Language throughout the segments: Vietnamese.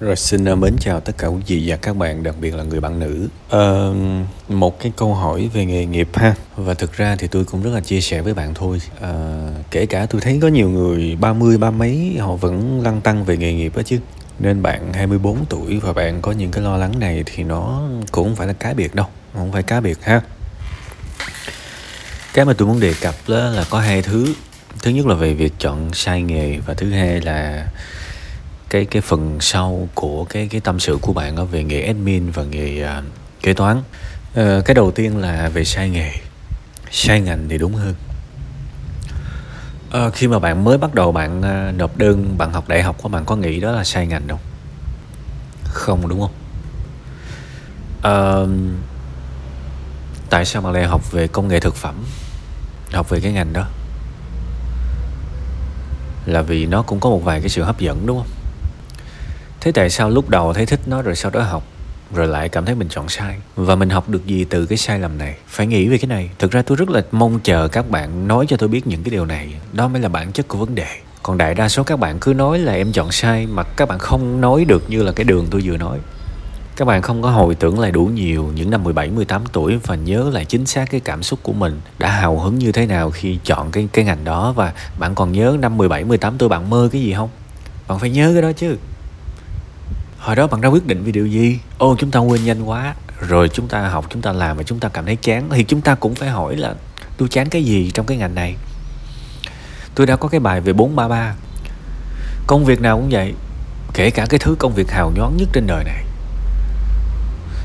Rồi xin ờ, mến chào tất cả quý vị và các bạn, đặc biệt là người bạn nữ. À, một cái câu hỏi về nghề nghiệp ha. Và thực ra thì tôi cũng rất là chia sẻ với bạn thôi. À, kể cả tôi thấy có nhiều người 30, ba mấy họ vẫn lăn tăng về nghề nghiệp đó chứ. Nên bạn 24 tuổi và bạn có những cái lo lắng này thì nó cũng không phải là cá biệt đâu. Không phải cá biệt ha. Cái mà tôi muốn đề cập đó là có hai thứ. Thứ nhất là về việc chọn sai nghề và thứ hai là cái cái phần sau của cái cái tâm sự của bạn ở về nghề admin và nghề uh, kế toán. Uh, cái đầu tiên là về sai nghề. Sai ngành thì đúng hơn. Uh, khi mà bạn mới bắt đầu bạn uh, nộp đơn bạn học đại học của bạn có nghĩ đó là sai ngành không? Không đúng không? Uh, tại sao bạn lại học về công nghệ thực phẩm? Học về cái ngành đó? Là vì nó cũng có một vài cái sự hấp dẫn đúng không? Thế tại sao lúc đầu thấy thích nó rồi sau đó học rồi lại cảm thấy mình chọn sai? Và mình học được gì từ cái sai lầm này? Phải nghĩ về cái này. Thực ra tôi rất là mong chờ các bạn nói cho tôi biết những cái điều này. Đó mới là bản chất của vấn đề. Còn đại đa số các bạn cứ nói là em chọn sai mà các bạn không nói được như là cái đường tôi vừa nói. Các bạn không có hồi tưởng lại đủ nhiều những năm 17, 18 tuổi và nhớ lại chính xác cái cảm xúc của mình đã hào hứng như thế nào khi chọn cái cái ngành đó. Và bạn còn nhớ năm 17, 18 tuổi bạn mơ cái gì không? Bạn phải nhớ cái đó chứ hồi đó bạn đã quyết định vì điều gì? Ô chúng ta quên nhanh quá. Rồi chúng ta học chúng ta làm và chúng ta cảm thấy chán. Thì chúng ta cũng phải hỏi là tôi chán cái gì trong cái ngành này? Tôi đã có cái bài về 433 công việc nào cũng vậy kể cả cái thứ công việc hào nhoáng nhất trên đời này.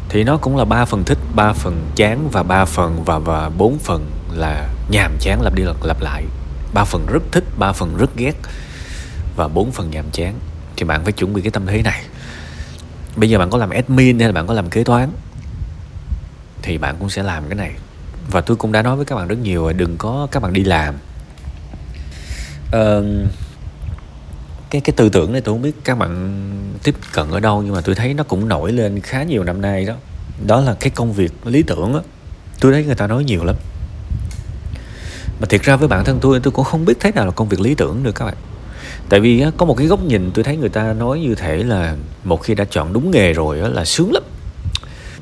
Thì nó cũng là ba phần thích ba phần chán và ba phần và và bốn phần là nhàm chán lặp đi lặp, lặp lại. Ba phần rất thích ba phần rất ghét và bốn phần nhàm chán. Thì bạn phải chuẩn bị cái tâm thế này bây giờ bạn có làm admin hay là bạn có làm kế toán thì bạn cũng sẽ làm cái này. Và tôi cũng đã nói với các bạn rất nhiều rồi đừng có các bạn đi làm. Ờ, cái cái tư tưởng này tôi không biết các bạn tiếp cận ở đâu nhưng mà tôi thấy nó cũng nổi lên khá nhiều năm nay đó. Đó là cái công việc lý tưởng á. Tôi thấy người ta nói nhiều lắm. Mà thiệt ra với bản thân tôi tôi cũng không biết thế nào là công việc lý tưởng được các bạn tại vì á, có một cái góc nhìn tôi thấy người ta nói như thể là một khi đã chọn đúng nghề rồi á, là sướng lắm.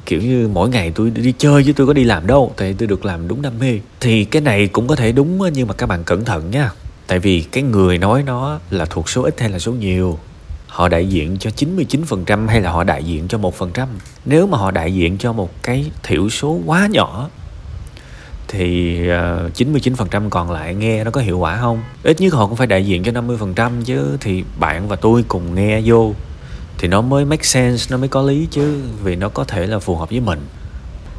Kiểu như mỗi ngày tôi đi chơi chứ tôi có đi làm đâu tại tôi được làm đúng đam mê. Thì cái này cũng có thể đúng nhưng mà các bạn cẩn thận nha. Tại vì cái người nói nó là thuộc số ít hay là số nhiều họ đại diện cho 99% hay là họ đại diện cho 1%. Nếu mà họ đại diện cho một cái thiểu số quá nhỏ thì ờ, uh, 99% còn lại nghe nó có hiệu quả không? Ít nhất họ cũng phải đại diện cho 50% chứ thì bạn và tôi cùng nghe vô thì nó mới make sense, nó mới có lý chứ vì nó có thể là phù hợp với mình.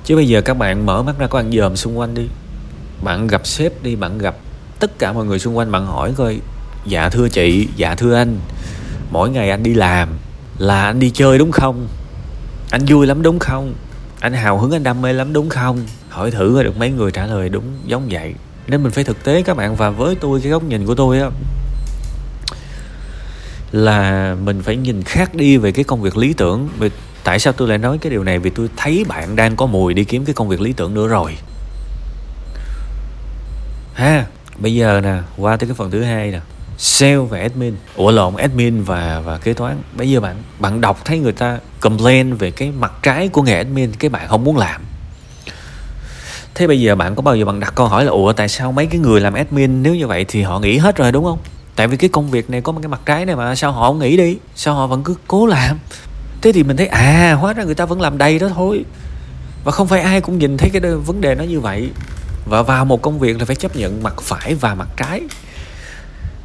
Chứ bây giờ các bạn mở mắt ra có ăn dòm xung quanh đi. Bạn gặp sếp đi, bạn gặp tất cả mọi người xung quanh bạn hỏi coi dạ thưa chị, dạ thưa anh, mỗi ngày anh đi làm là anh đi chơi đúng không? Anh vui lắm đúng không? Anh hào hứng anh đam mê lắm đúng không? Hỏi thử được mấy người trả lời đúng giống vậy. Nên mình phải thực tế các bạn, và với tôi, cái góc nhìn của tôi á, là mình phải nhìn khác đi về cái công việc lý tưởng. Vì tại sao tôi lại nói cái điều này? Vì tôi thấy bạn đang có mùi đi kiếm cái công việc lý tưởng nữa rồi. Ha, bây giờ nè, qua tới cái phần thứ hai nè. Sale và admin. Ủa, lộn, admin và và kế toán. Bây giờ bạn bạn đọc thấy người ta complain về cái mặt trái của nghề admin, cái bạn không muốn làm thế bây giờ bạn có bao giờ bạn đặt câu hỏi là, ủa, tại sao mấy cái người làm admin nếu như vậy thì họ nghỉ hết rồi, đúng không? Tại vì cái công việc này có một cái mặt trái này mà, sao họ không nghỉ đi? Sao họ vẫn cứ cố làm? Thế thì mình thấy à hóa ra người ta vẫn làm đầy đó thôi. Và không phải ai cũng nhìn thấy cái vấn đề nó như vậy. Và vào một công việc là phải chấp nhận mặt phải và mặt trái.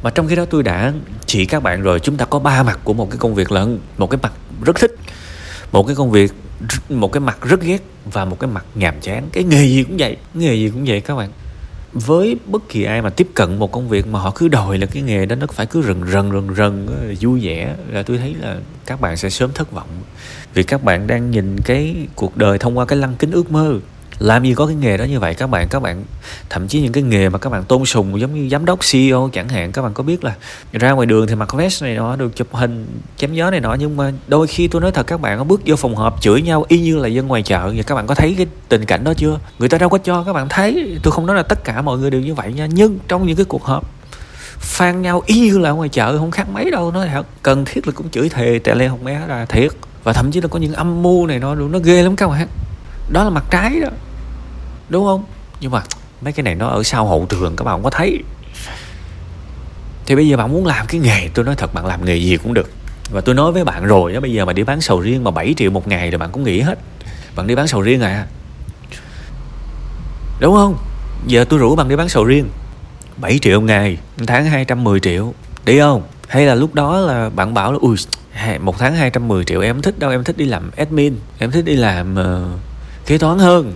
Mà trong khi đó tôi đã chỉ các bạn rồi, chúng ta có ba mặt của một cái công việc lận, một cái mặt rất thích, một cái công việc một cái mặt rất ghét và một cái mặt nhàm chán. Cái nghề gì cũng vậy, nghề gì cũng vậy các bạn. Với bất kỳ ai mà tiếp cận một công việc mà họ cứ đòi là cái nghề đó nó phải cứ rần rần rần rần ờ, vui vẻ, là tôi thấy là các bạn sẽ sớm thất vọng. Vì các bạn đang nhìn cái cuộc đời thông qua cái lăng kính ước mơ làm gì có cái nghề đó như vậy? Các bạn các bạn, thậm chí những cái nghề mà các bạn tôn sùng, giống như giám đốc CEO chẳng hạn, các bạn có biết là ra ngoài đường thì mặc vest này nó được chụp hình, chém gió này nọ, nhưng mà đôi khi tôi nói thật, các bạn có bước vô phòng họp chửi nhau y như là dân ngoài chợ. Vậy các bạn có thấy cái tình cảnh đó chưa? Người ta đâu có cho, các bạn thấy. Tôi không nói là tất cả mọi người đều như vậy nha, nhưng trong những cái cuộc họp phan nhau y như là ngoài chợ, không khác mấy đâu, nói thật. Cần thiết là cũng chửi thề, tè lê không bé ra, thiệt. Và thậm chí là có những âm mưu này nó nó ghê lắm các bạn. Đó là mặt trái đó đúng không? Nhưng mà mấy cái này nó ở sau hậu trường các bạn không có thấy. Thì bây giờ bạn muốn làm cái nghề tôi nói thật bạn làm nghề gì cũng được. Và tôi nói với bạn rồi đó bây giờ mà đi bán sầu riêng mà 7 triệu một ngày rồi bạn cũng nghĩ hết. Bạn đi bán sầu riêng à? Đúng không? Giờ tôi rủ bạn đi bán sầu riêng. 7 triệu một ngày tháng 210 triệu. Đi không? Hay là lúc đó là bạn bảo là ui một tháng 210 triệu em thích đâu em thích đi làm admin em thích đi làm uh, kế toán hơn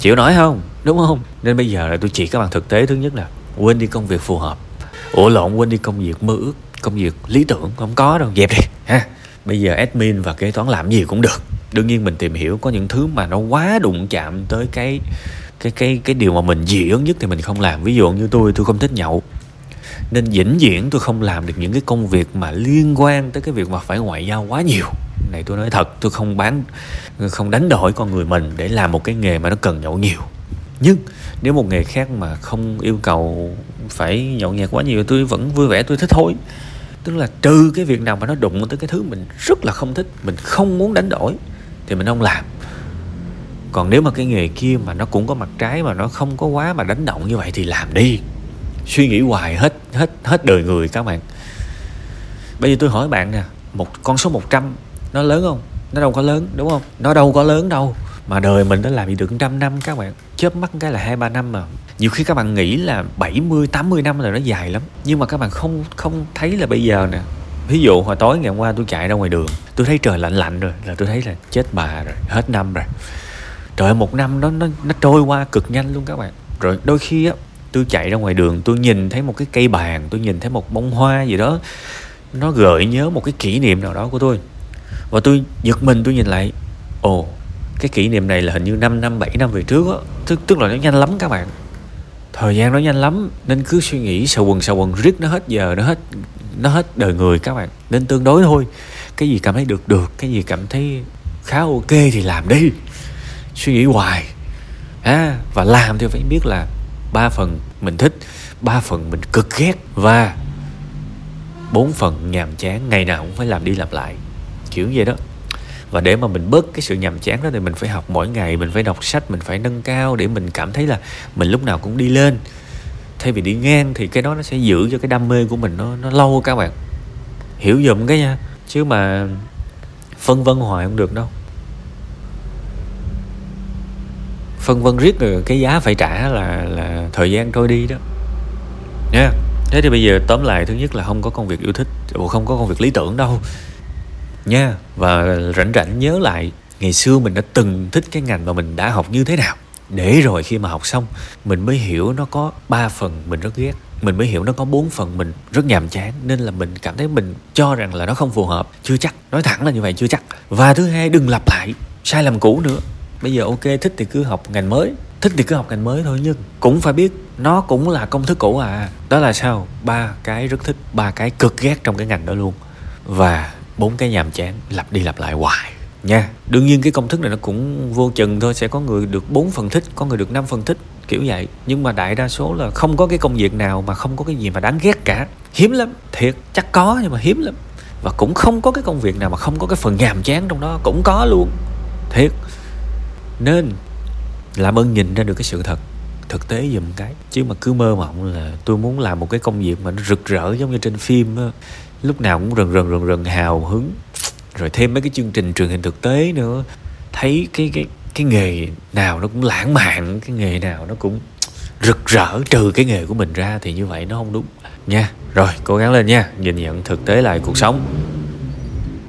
chịu nổi không? Đúng không? Nên bây giờ là tôi chỉ các bạn thực tế thứ nhất là quên đi công việc phù hợp. Ủa, lộn, quên đi công việc mơ ước, công việc lý tưởng, không có đâu. Dẹp đi, ha. Bây giờ admin và kế toán làm gì cũng được. Đương nhiên mình tìm hiểu có những thứ mà nó quá đụng chạm tới cái cái cái cái điều mà mình dị ứng nhất thì mình không làm. Ví dụ như tôi tôi không thích nhậu. Nên vĩnh viễn tôi không làm được những cái công việc mà liên quan tới cái việc mà phải ngoại giao quá nhiều này tôi nói thật, tôi không bán, không đánh đổi con người mình để làm một cái nghề mà nó cần nhậu nhiều. Nhưng nếu một nghề khác mà không yêu cầu phải nhậu nhẹt quá nhiều, tôi vẫn vui vẻ, tôi thích thôi. Tức là trừ cái việc nào mà nó đụng tới cái thứ mình rất là không thích, mình không muốn đánh đổi, thì mình không làm. Còn nếu mà cái nghề kia mà nó cũng có mặt trái mà nó không có quá mà đánh động như vậy thì làm đi. Suy nghĩ hoài hết hết hết đời người các bạn. Bây giờ tôi hỏi bạn nè, một, con số 100 nó lớn không? Nó đâu có lớn, đúng không? Nó đâu có lớn đâu. Mà đời mình đã làm gì được trăm năm các bạn? Chớp mắt cái là hai, ba năm mà. Nhiều khi các bạn nghĩ là 70 80 năm là nó dài lắm. Nhưng mà các bạn không không thấy là bây giờ nè. Ví dụ hồi tối ngày hôm qua tôi chạy ra ngoài đường, tôi thấy trời lạnh lạnh rồi, là tôi thấy là chết bà rồi, hết năm rồi. Trời một năm nó nó nó trôi qua cực nhanh luôn các bạn. Rồi đôi khi á, tôi chạy ra ngoài đường, tôi nhìn thấy một cái cây bàn, tôi nhìn thấy một bông hoa gì đó. Nó gợi nhớ một cái kỷ niệm nào đó của tôi và tôi giật mình tôi nhìn lại. Ồ cái kỷ niệm này là hình như 5 năm 7 năm về trước á. Tức, tức là nó nhanh lắm các bạn. Thời gian nó nhanh lắm nên cứ suy nghĩ sầu quần sầu quần riết nó hết giờ nó hết nó hết đời người các bạn. Nên tương đối thôi. Cái gì cảm thấy được được cái gì cảm thấy khá ok thì làm đi. Suy nghĩ hoài. À, và làm thì phải biết là ba phần mình thích ba phần mình cực ghét và bốn phần nhàm chán ngày nào cũng phải làm đi làm lại kiểu vậy đó. Và để mà mình bớt cái sự nhàm chán đó thì mình phải học mỗi ngày, mình phải đọc sách, mình phải nâng cao để mình cảm thấy là mình lúc nào cũng đi lên. Thay vì đi ngang thì cái đó nó sẽ giữ cho cái đam mê của mình nó nó lâu các bạn. Hiểu dùm cái nha, chứ mà phân vân hoài không được đâu. Phân vân riết rồi cái giá phải trả là là thời gian trôi đi đó. Nha yeah. thế thì bây giờ tóm lại, thứ nhất là không có công việc yêu thích không có công việc lý tưởng đâu nha, và rảnh rảnh nhớ lại, ngày xưa mình đã từng thích cái ngành mà mình đã học như thế nào. Để rồi khi mà học xong, mình mới hiểu nó có ba phần mình rất ghét. Mình mới hiểu nó có bốn phần mình rất nhàm chán, nên là mình cảm thấy mình cho rằng là nó không phù hợp. Chưa chắc, nói thẳng là như vậy, chưa chắc. Và thứ hai, đừng lặp lại, sai lầm cũ nữa. Bây giờ ok, thích thì cứ học ngành mới, thích thì cứ học ngành mới thôi, nhưng cũng phải biết nó cũng là công thức cũ à. Đó là sao? Ba cái rất thích, ba cái cực ghét trong cái ngành đó luôn. Và bốn cái nhàm chán, lặp đi lặp lại hoài, nha. Đương nhiên cái công thức này nó cũng vô chừng thôi, sẽ có người được 4 phần thích, có người được 5 phần thích, kiểu vậy. Nhưng mà đại đa số là không có cái công việc nào mà không có cái gì mà đáng ghét cả. Hiếm lắm, thiệt, chắc có nhưng mà hiếm lắm. Và cũng không có cái công việc nào mà không có cái phần nhàm chán trong đó, cũng có luôn. Thiệt. Nên làm ơn nhìn ra được cái sự thật, thực tế dùm cái. Chứ mà cứ mơ mộng là tôi muốn làm một cái công việc mà nó rực rỡ giống như trên phim á lúc nào cũng rần rần rần rần hào hứng. Rồi thêm mấy cái chương trình truyền hình thực tế nữa. Thấy cái cái cái nghề nào nó cũng lãng mạn, cái nghề nào nó cũng rực rỡ trừ cái nghề của mình ra thì như vậy nó không đúng nha. Rồi, cố gắng lên nha, nhìn nhận thực tế lại cuộc sống.